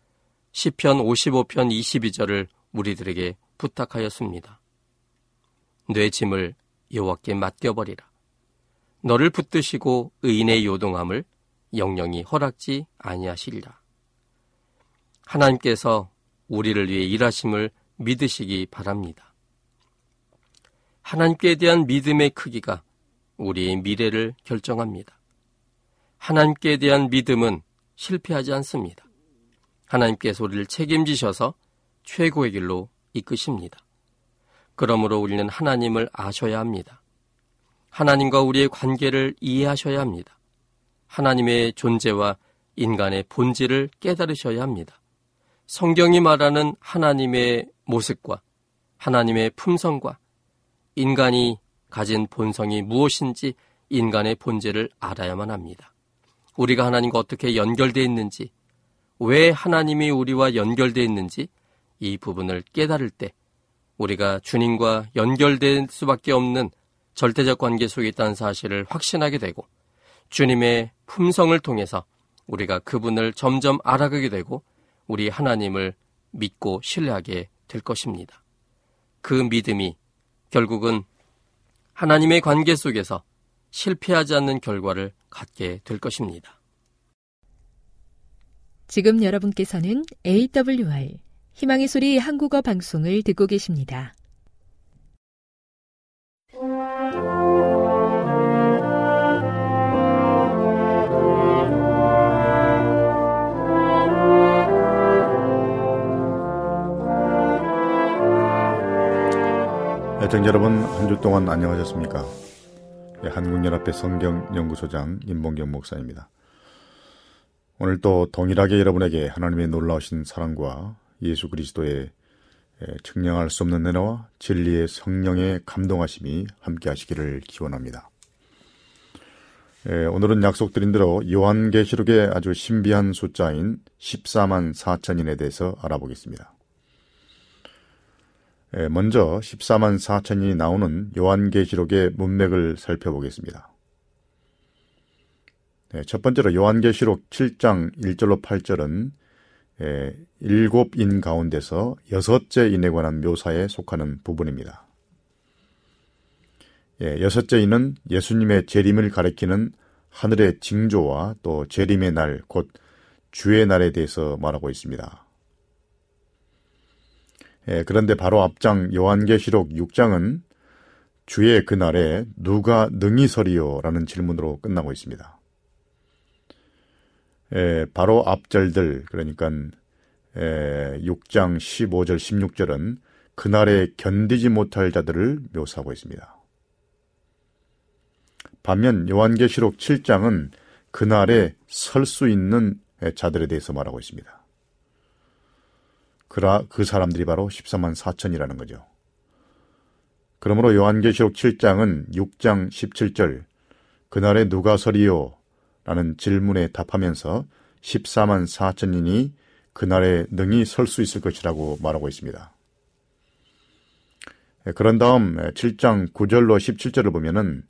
시편 55편 22절을 우리들에게 부탁하였습니다. 뇌 짐을 여호와께 맡겨버리라. 너를 붙드시고 의인의 요동함을 영영이 허락지 아니하시리라. 하나님께서 우리를 위해 일하심을 믿으시기 바랍니다. 하나님께 대한 믿음의 크기가 우리의 미래를 결정합니다. 하나님께 대한 믿음은 실패하지 않습니다. 하나님께서 우리를 책임지셔서 최고의 길로 이끄십니다. 그러므로 우리는 하나님을 아셔야 합니다. 하나님과 우리의 관계를 이해하셔야 합니다. 하나님의 존재와 인간의 본질을 깨달으셔야 합니다. 성경이 말하는 하나님의 모습과 하나님의 품성과 인간이 가진 본성이 무엇인지 인간의 본질을 알아야만 합니다. 우리가 하나님과 어떻게 연결되어 있는지, 왜 하나님이 우리와 연결되어 있는지 이 부분을 깨달을 때 우리가 주님과 연결될 수밖에 없는 절대적 관계 속에 있다는 사실을 확신하게 되고 주님의 품성을 통해서 우리가 그분을 점점 알아가게 되고 우리 하나님을 믿고 신뢰하게 될 것입니다. 그 믿음이 결국은 하나님의 관계 속에서 실패하지 않는 결과를 갖게 될 것입니다. 지금 여러분께서는 AWR 희망의 소리 한국어 방송을 듣고 계십니다. 애청자 여러분 한 주 동안 안녕하셨습니까? 네, 한국연합회 성경연구소장 임봉경 목사입니다. 오늘 또 동일하게 여러분에게 하나님의 놀라우신 사랑과 예수 그리스도의 측량할 수 없는 은혜와 진리의 성령의 감동하심이 함께 하시기를 기원합니다. 오늘은 약속드린 대로 요한계시록의 아주 신비한 숫자인 14만 4천인에 대해서 알아보겠습니다. 먼저 14만 4천인이 나오는 요한계시록의 문맥을 살펴보겠습니다. 네, 첫 번째로 요한계시록 7장 1절로 8절은 예, 일곱 인 가운데서 여섯째 인에 관한 묘사에 속하는 부분입니다. 예, 여섯째 인은 예수님의 재림을 가리키는 하늘의 징조와 또 재림의 날, 곧 주의 날에 대해서 말하고 있습니다. 예, 그런데 바로 앞장 요한계시록 6장은 주의 그날에 누가 능히 서리요? 라는 질문으로 끝나고 있습니다. 에, 바로 앞절들 그러니까 에, 6장 15절 16절은 그날에 견디지 못할 자들을 묘사하고 있습니다. 반면 요한계시록 7장은 그날에 설 수 있는 자들에 대해서 말하고 있습니다. 그라, 그 사람들이 바로 14만 4천이라는 거죠. 그러므로 요한계시록 7장은 6장 17절 그날에 누가 서리요 라는 질문에 답하면서 14만 4천인이 그날에 능히 설 수 있을 것이라고 말하고 있습니다. 예, 그런 다음 7장 9절로 17절을 보면은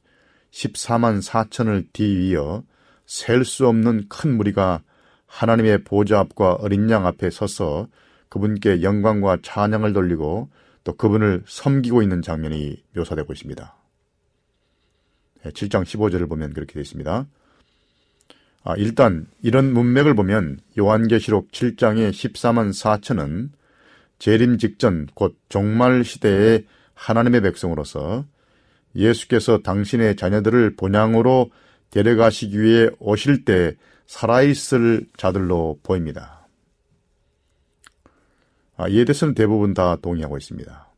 14만 4천을 뒤이어 셀 수 없는 큰 무리가 하나님의 보좌 앞과 어린 양 앞에 서서 그분께 영광과 찬양을 돌리고 또 그분을 섬기고 있는 장면이 묘사되고 있습니다. 7장 예, 15절을 보면 그렇게 되어 있습니다. 아, 일단 이런 문맥을 보면 요한계시록 7장의 14만 4천은 재림 직전 곧 종말 시대의 하나님의 백성으로서 예수께서 당신의 자녀들을 본향으로 데려가시기 위해 오실 때 살아있을 자들로 보입니다. 아, 이에 대해서는 대부분 다 동의하고 있습니다.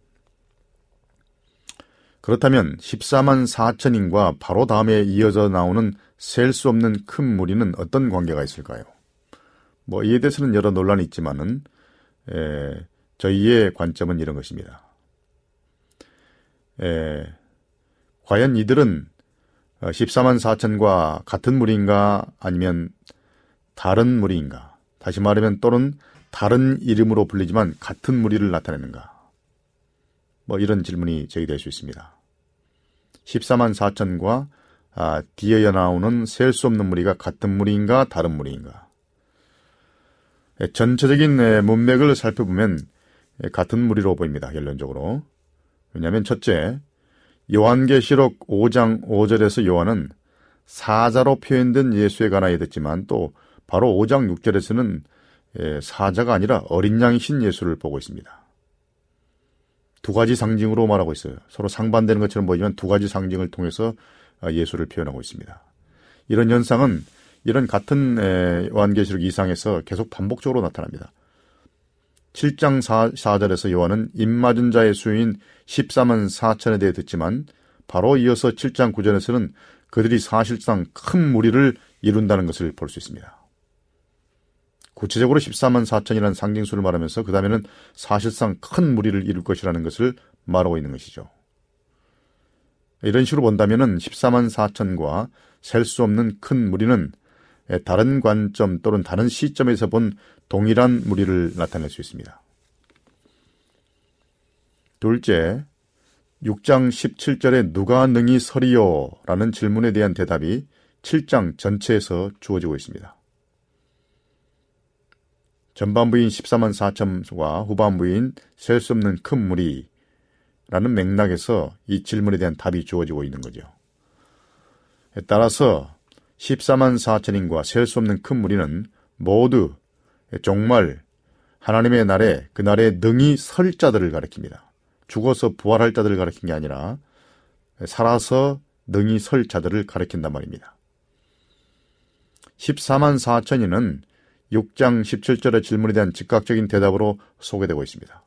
그렇다면 14만 4천인과 바로 다음에 이어져 나오는 셀 수 없는 큰 무리는 어떤 관계가 있을까요? 뭐 이에 대해서는 여러 논란이 있지만은 에, 저희의 관점은 이런 것입니다. 에, 과연 이들은 14만 어, 4천과 같은 무리인가 아니면 다른 무리인가? 다시 말하면 또는 다른 이름으로 불리지만 같은 무리를 나타내는가? 뭐 이런 질문이 제기될 수 있습니다. 14만 4천과 아, 뒤에 나오는 셀 수 없는 무리가 같은 무리인가 다른 무리인가? 예, 전체적인 예, 문맥을 살펴보면 예, 같은 무리로 보입니다. 결론적으로. 왜냐하면 첫째, 요한계시록 5장 5절에서 요한은 사자로 표현된 예수에 관하여 듣지만 또 바로 5장 6절에서는 사자가 아니라 어린 양이신 예수를 보고 있습니다. 두 가지 상징으로 말하고 있어요. 서로 상반되는 것처럼 보이지만 두 가지 상징을 통해서 아, 예수를 표현하고 있습니다. 이런 현상은 이런 같은 요한계시록 이상에서 계속 반복적으로 나타납니다. 7장 4, 4절에서 요한은 입맞은 자의 수인 14만 4천에 대해 듣지만 바로 이어서 7장 9절에서는 그들이 사실상 큰 무리를 이룬다는 것을 볼 수 있습니다. 구체적으로 14만 4천이라는 상징수를 말하면서 그 다음에는 사실상 큰 무리를 이룰 것이라는 것을 말하고 있는 것이죠. 이런 식으로 본다면 14만 4천과 셀 수 없는 큰 무리는 다른 관점 또는 다른 시점에서 본 동일한 무리를 나타낼 수 있습니다. 둘째, 6장 17절에 누가 능히 서리요? 라는 질문에 대한 대답이 7장 전체에서 주어지고 있습니다. 전반부인 14만 4천과 후반부인 셀 수 없는 큰 무리 라는 맥락에서 이 질문에 대한 답이 주어지고 있는 거죠. 따라서 14만 4천인과 셀 수 없는 큰 무리는 모두 정말 하나님의 날에 그 날에 능히 설 자들을 가리킵니다. 죽어서 부활할 자들을 가리킨 게 아니라 살아서 능히 설 자들을 가리킨단 말입니다. 14만 4천인은 6장 17절의 질문에 대한 즉각적인 대답으로 소개되고 있습니다.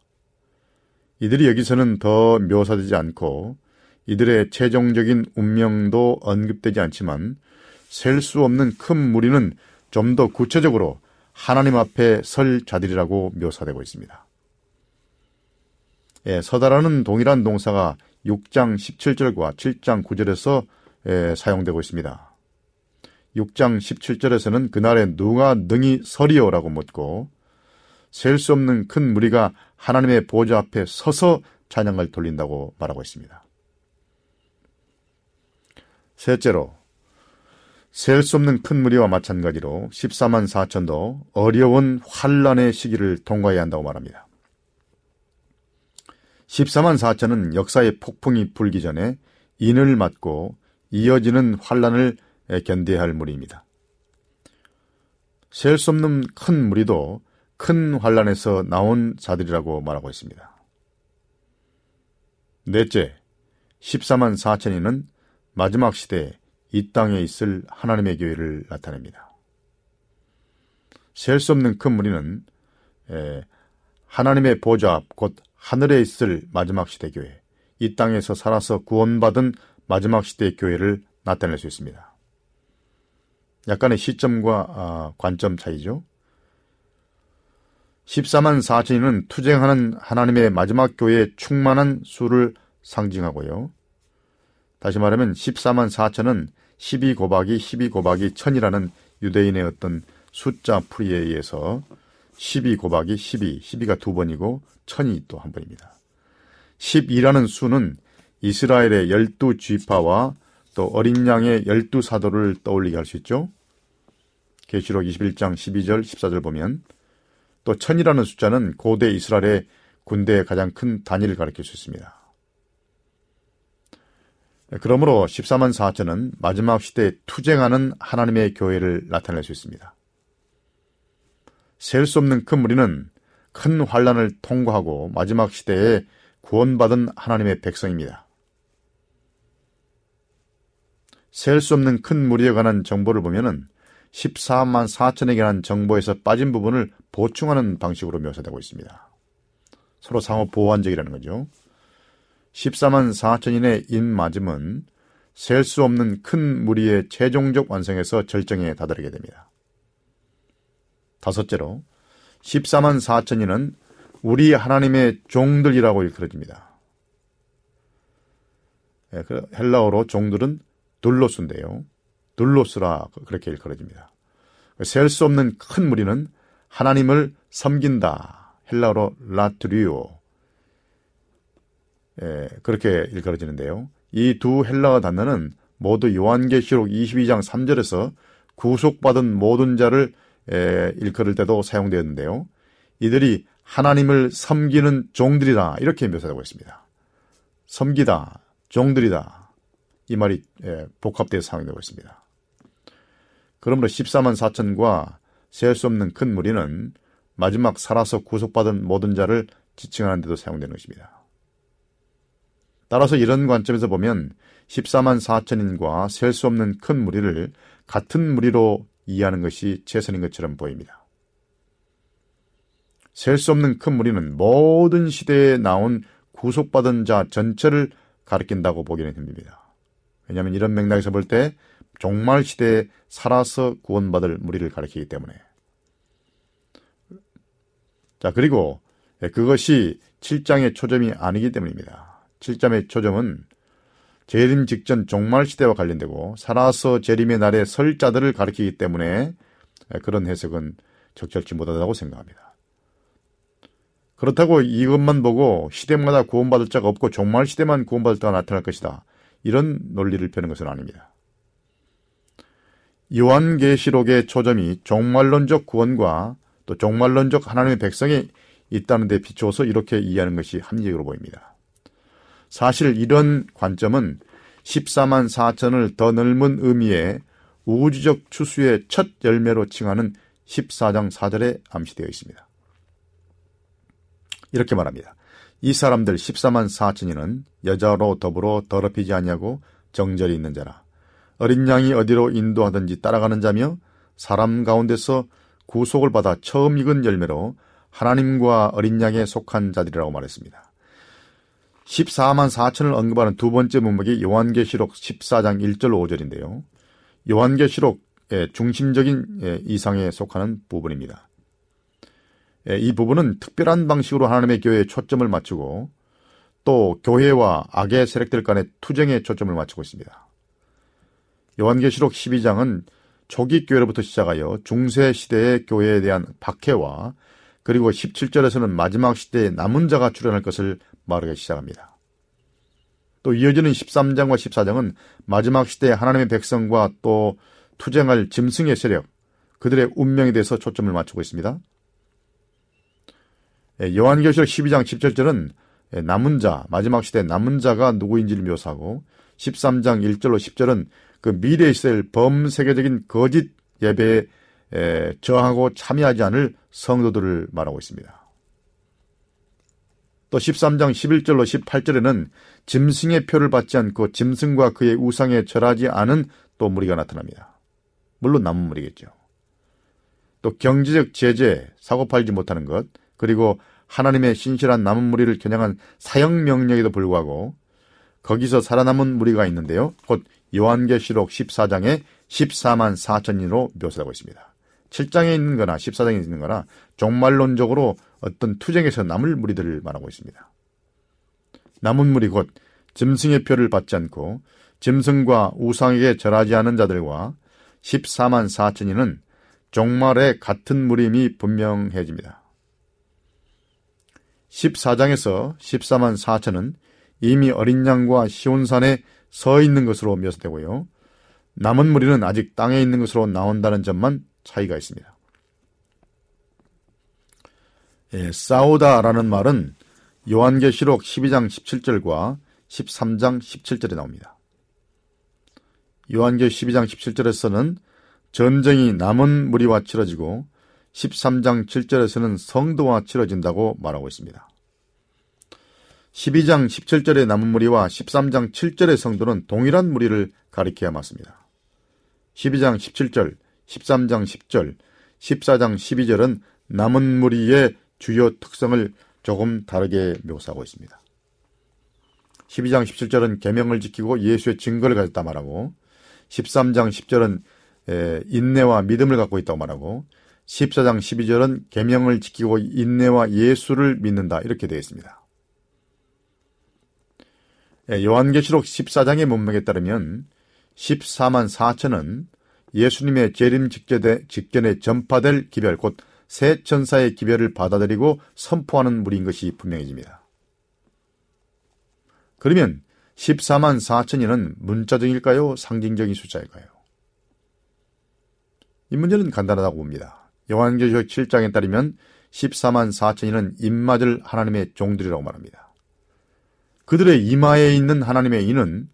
이들이 여기서는 더 묘사되지 않고 이들의 최종적인 운명도 언급되지 않지만 셀 수 없는 큰 무리는 좀 더 구체적으로 하나님 앞에 설 자들이라고 묘사되고 있습니다. 예, 서다라는 동일한 동사가 6장 17절과 7장 9절에서 예, 사용되고 있습니다. 6장 17절에서는 그날에 누가 능히 서리오라고 묻고 셀 수 없는 큰 무리가 하나님의 보좌 앞에 서서 찬양을 돌린다고 말하고 있습니다. 셋째로 셀 수 없는 큰 무리와 마찬가지로 14만 4천도 어려운 환란의 시기를 통과해야 한다고 말합니다. 14만 4천은 역사의 폭풍이 불기 전에 인을 맞고 이어지는 환란을 견뎌야 할 무리입니다. 셀 수 없는 큰 무리도 큰 환란에서 나온 자들이라고 말하고 있습니다. 넷째, 14만 4천인은 마지막 시대에 이 땅에 있을 하나님의 교회를 나타냅니다. 셀 수 없는 큰 무리는 하나님의 보좌 앞, 곧 하늘에 있을 마지막 시대 교회, 이 땅에서 살아서 구원받은 마지막 시대의 교회를 나타낼 수 있습니다. 약간의 시점과 아, 관점 차이죠. 14만 4천인은 투쟁하는 하나님의 마지막 교회의 충만한 수를 상징하고요. 다시 말하면 14만 4천은 12 곱하기 12 곱하기 1000이라는 유대인의 어떤 숫자 풀이에 의해서 12 곱하기 12, 12가 두 번이고 1000이 또 한 번입니다. 12라는 수는 이스라엘의 12쥐파와 또 어린 양의 12 사도를 떠올리게 할 수 있죠. 계시록 21장 12절 14절 보면 또 천이라는 숫자는 고대 이스라엘의 군대의 가장 큰 단위를 가리킬 수 있습니다. 그러므로 14만 4천은 마지막 시대에 투쟁하는 하나님의 교회를 나타낼 수 있습니다. 셀 수 없는 큰 무리는 큰 환란을 통과하고 마지막 시대에 구원받은 하나님의 백성입니다. 셀 수 없는 큰 무리에 관한 정보를 보면은 14만 4천에 관한 정보에서 빠진 부분을 보충하는 방식으로 묘사되고 있습니다. 서로 상호 보완적이라는 거죠. 14만 4천인의 인맞음은 셀 수 없는 큰 무리의 최종적 완성에서 절정에 다다르게 됩니다. 다섯째로 14만 4천인은 우리 하나님의 종들이라고 일컬어집니다. 예, 그 헬라어로 종들은 둘로스인데요. 둘로스라 그렇게 일컬어집니다. 셀 수 없는 큰 무리는 하나님을 섬긴다. 헬라어로 라트리오. 예, 그렇게 일컬어지는데요. 이 두 헬라어 단어는 모두 요한계시록 22장 3절에서 구속받은 모든 자를 예, 일컬을 때도 사용되었는데요. 이들이 하나님을 섬기는 종들이다 이렇게 묘사하고 있습니다. 섬기다, 종들이다 이 말이 예, 복합되어 사용되고 있습니다. 그러므로 14만 4천과 셀 수 없는 큰 무리는 마지막 살아서 구속받은 모든 자를 지칭하는 데도 사용되는 것입니다. 따라서 이런 관점에서 보면 14만 4천인과 셀 수 없는 큰 무리를 같은 무리로 이해하는 것이 최선인 것처럼 보입니다. 셀 수 없는 큰 무리는 모든 시대에 나온 구속받은 자 전체를 가리킨다고 보기는 힘듭니다. 왜냐하면 이런 맥락에서 볼 때 종말 시대에 살아서 구원받을 무리를 가리키기 때문에. 자, 그리고 그것이 7장의 초점이 아니기 때문입니다. 7장의 초점은 재림 직전 종말 시대와 관련되고 살아서 재림의 날에 설 자들을 가리키기 때문에 그런 해석은 적절치 못하다고 생각합니다. 그렇다고 이것만 보고 시대마다 구원받을 자가 없고 종말 시대만 구원받을 자가 나타날 것이다. 이런 논리를 펴는 것은 아닙니다. 요한계시록의 초점이 종말론적 구원과 또 종말론적 하나님의 백성이 있다는 데 비추어서 이렇게 이해하는 것이 합리적으로 보입니다. 사실 이런 관점은 14만 4천을 더 넓은 의미의 우주적 추수의 첫 열매로 칭하는 14장 4절에 암시되어 있습니다. 이렇게 말합니다. 이 사람들 14만 4천이는 여자로 더불어 더럽히지 않냐고 정절이 있는 자라. 어린 양이 어디로 인도하든지 따라가는 자며 사람 가운데서 구속을 받아 처음 익은 열매로 하나님과 어린 양에 속한 자들이라고 말했습니다. 14만 4천을 언급하는 두 번째 문맥이 요한계시록 14장 1절 5절인데요. 요한계시록의 중심적인 이상에 속하는 부분입니다. 예, 이 부분은 특별한 방식으로 하나님의 교회에 초점을 맞추고 또 교회와 악의 세력들 간의 투쟁에 초점을 맞추고 있습니다. 요한계시록 12장은 초기 교회로부터 시작하여 중세 시대의 교회에 대한 박해와 그리고 17절에서는 마지막 시대에 남은 자가 출현할 것을 말하기 시작합니다. 또 이어지는 13장과 14장은 마지막 시대에 하나님의 백성과 또 투쟁할 짐승의 세력, 그들의 운명에 대해서 초점을 맞추고 있습니다. 예, 요한계시록 12장 17절은 예, 남은 자, 마지막 시대 남은 자가 누구인지를 묘사하고 13장 1절로 10절은 그 미래에 있을 범세계적인 거짓 예배에 저항하고 참여하지 않을 성도들을 말하고 있습니다. 또 13장 11절로 18절에는 짐승의 표를 받지 않고 짐승과 그의 우상에 절하지 않은 또 무리가 나타납니다. 물론 남은 무리겠죠. 또 경제적 제재, 사고 팔지 못하는 것, 그리고 하나님의 신실한 남은 무리를 겨냥한 사형 명령에도 불구하고 거기서 살아남은 무리가 있는데요. 곧 요한계시록 14장에 14만 4천인으로 묘사하고 있습니다. 7장에 있는 거나 14장에 있는 거나 종말론적으로 어떤 투쟁에서 남을 무리들을 말하고 있습니다. 남은 무리 곧 짐승의 표를 받지 않고 짐승과 우상에게 절하지 않은 자들과 14만 4천인은 종말의 같은 무림이 분명해집니다. 14장에서 14만 4천은 이미 어린 양과 시온산에 서 있는 것으로 묘사되고요. 남은 무리는 아직 땅에 있는 것으로 나온다는 점만 차이가 있습니다. 예, 싸우다라는 말은 요한계시록 12장 17절과 13장 17절에 나옵니다. 요한계 12장 17절에서는 전쟁이 남은 무리와 치러지고 13장 7절에서는 성도와 치러진다고 말하고 있습니다. 12장 17절의 남은 무리와 13장 7절의 성도는 동일한 무리를 가리켜야 맞습니다. 12장 17절, 13장 10절, 14장 12절은 남은 무리의 주요 특성을 조금 다르게 묘사하고 있습니다. 12장 17절은 계명을 지키고 예수의 증거를 가졌다 말하고 13장 10절은 인내와 믿음을 갖고 있다고 말하고 14장 12절은 계명을 지키고 인내와 예수를 믿는다 이렇게 되어 있습니다. 예, 요한계시록 14장의 문맥에 따르면 14만 4천은 예수님의 재림 직전에, 전파될 기별 곧 새 천사의 기별을 받아들이고 선포하는 무리인 것이 분명해집니다. 그러면 14만 4천이는 문자적일까요? 상징적인 숫자일까요? 이 문제는 간단하다고 봅니다. 요한계시록 7장에 따르면 14만 4천이는 입맞을 하나님의 종들이라고 말합니다. 그들의 이마에 있는 하나님의 이는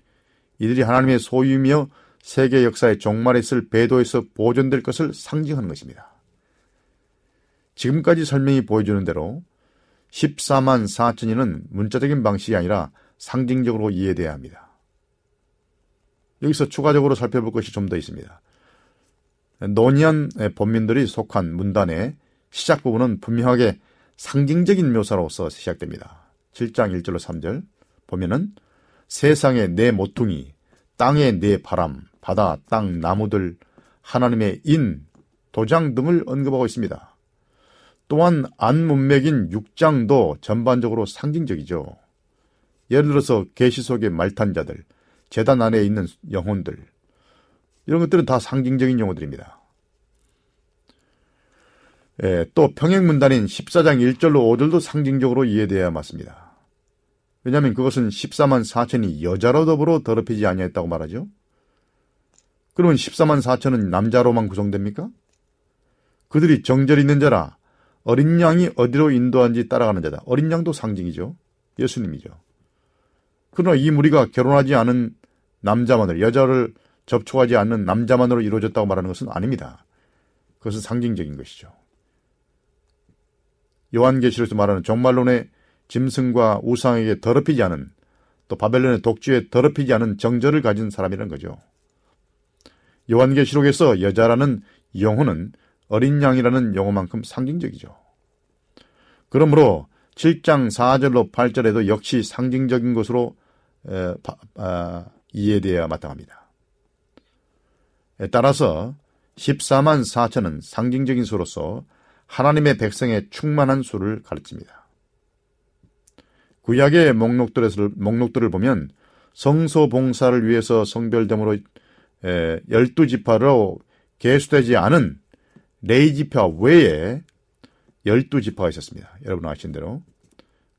이들이 하나님의 소유이며 세계 역사의 종말에 있을 배도에서 보존될 것을 상징하는 것입니다. 지금까지 설명이 보여주는 대로 14만 4천이는 문자적인 방식이 아니라 상징적으로 이해돼야 합니다. 여기서 추가적으로 살펴볼 것이 좀 더 있습니다. 노니안 본민들이 속한 문단의 시작 부분은 분명하게 상징적인 묘사로서 시작됩니다. 7장 1절로 3절 보면은 세상의 내 모퉁이, 땅의 내 바람, 바다, 땅, 나무들, 하나님의 인, 도장 등을 언급하고 있습니다. 또한 안 문맥인 6장도 전반적으로 상징적이죠. 예를 들어서 계시 속의 말탄자들, 재단 안에 있는 영혼들, 이런 것들은 다 상징적인 용어들입니다. 예, 또 평행문단인 14장 1절로 5절도 상징적으로 이해되어야 맞습니다. 왜냐하면 그것은 14만 4천이 여자로 더불어 더럽히지 아니했다고 말하죠. 그러면 14만 4천은 남자로만 구성됩니까? 그들이 정절 있는 자라 어린 양이 어디로 인도한지 따라가는 자다. 어린 양도 상징이죠. 예수님이죠. 그러나 이 무리가 결혼하지 않은 남자만으로 여자를 접촉하지 않는 남자만으로 이루어졌다고 말하는 것은 아닙니다. 그것은 상징적인 것이죠. 요한계시록에서 말하는 종말론의 짐승과 우상에게 더럽히지 않은 또 바벨론의 독주에 더럽히지 않은 정절을 가진 사람이라는 거죠. 요한계시록에서 여자라는 영혼은 어린 양이라는 용어만큼 상징적이죠. 그러므로 7장 4절로 8절에도 역시 상징적인 것으로 에, 바, 아, 이해되어야 마땅합니다. 따라서 14만 4천은 상징적인 수로서 하나님의 백성의 충만한 수를 가르칩니다. 구약의 목록들을, 목록들을 보면 성소 봉사를 위해서 성별됨으로 열두 지파로 개수되지 않은 레이 지파 외에 열두 지파가 있었습니다. 여러분 아시는 대로.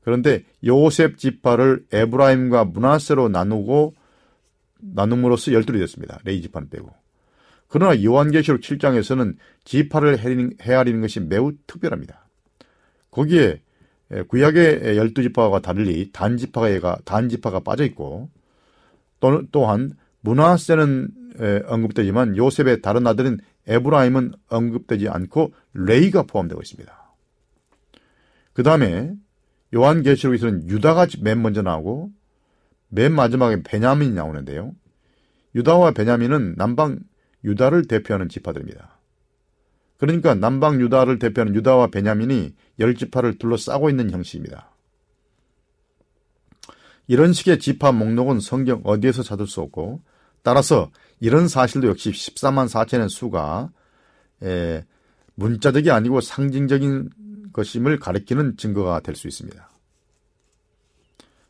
그런데 요셉 지파를 에브라임과 문하세로 나누고 나눔으로써 열둘이 됐습니다. 레이 지파는 빼고. 그러나 요한계시록 7장에서는 지파를 헤아리는 것이 매우 특별합니다. 거기에 구약의 열두 지파와 달리 단지파가 단지파가 빠져 있고 또한 문하세는 언급되지만 요셉의 다른 아들인 에브라임은 언급되지 않고 레이가 포함되고 있습니다. 그 다음에 요한계시록에서는 유다가 맨 먼저 나오고 맨 마지막에 베냐민이 나오는데요. 유다와 베냐민은 남방 유다를 대표하는 지파들입니다. 그러니까 남방 유다를 대표하는 유다와 베냐민이 열 지파를 둘러싸고 있는 형식입니다. 이런 식의 지파 목록은 성경 어디에서 찾을 수 없고 따라서 이런 사실도 역시 14만 4천의 수가 에, 문자적이 아니고 상징적인 것임을 가리키는 증거가 될 수 있습니다.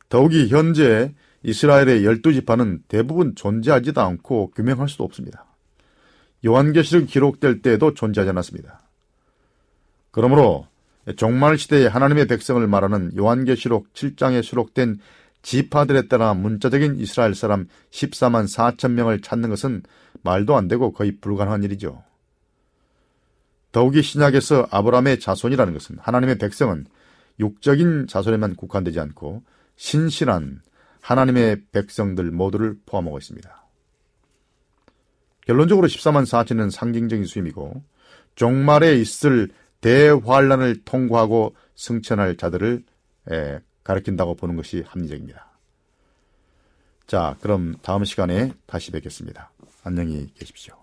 더욱이 현재 이스라엘의 열두 지파는 대부분 존재하지도 않고 규명할 수도 없습니다. 요한계시록 기록될 때에도 존재하지 않았습니다. 그러므로 종말 시대의 하나님의 백성을 말하는 요한계시록 7장에 수록된 지파들에 따라 문자적인 이스라엘 사람 14만 4천 명을 찾는 것은 말도 안 되고 거의 불가능한 일이죠. 더욱이 신약에서 아브라함의 자손이라는 것은 하나님의 백성은 육적인 자손에만 국한되지 않고 신실한 하나님의 백성들 모두를 포함하고 있습니다. 결론적으로 14만 4천은 상징적인 수임이고 종말에 있을 대환란을 통과하고 승천할 자들을 가르친다고 보는 것이 합리적입니다. 자, 그럼 다음 시간에 다시 뵙겠습니다. 안녕히 계십시오.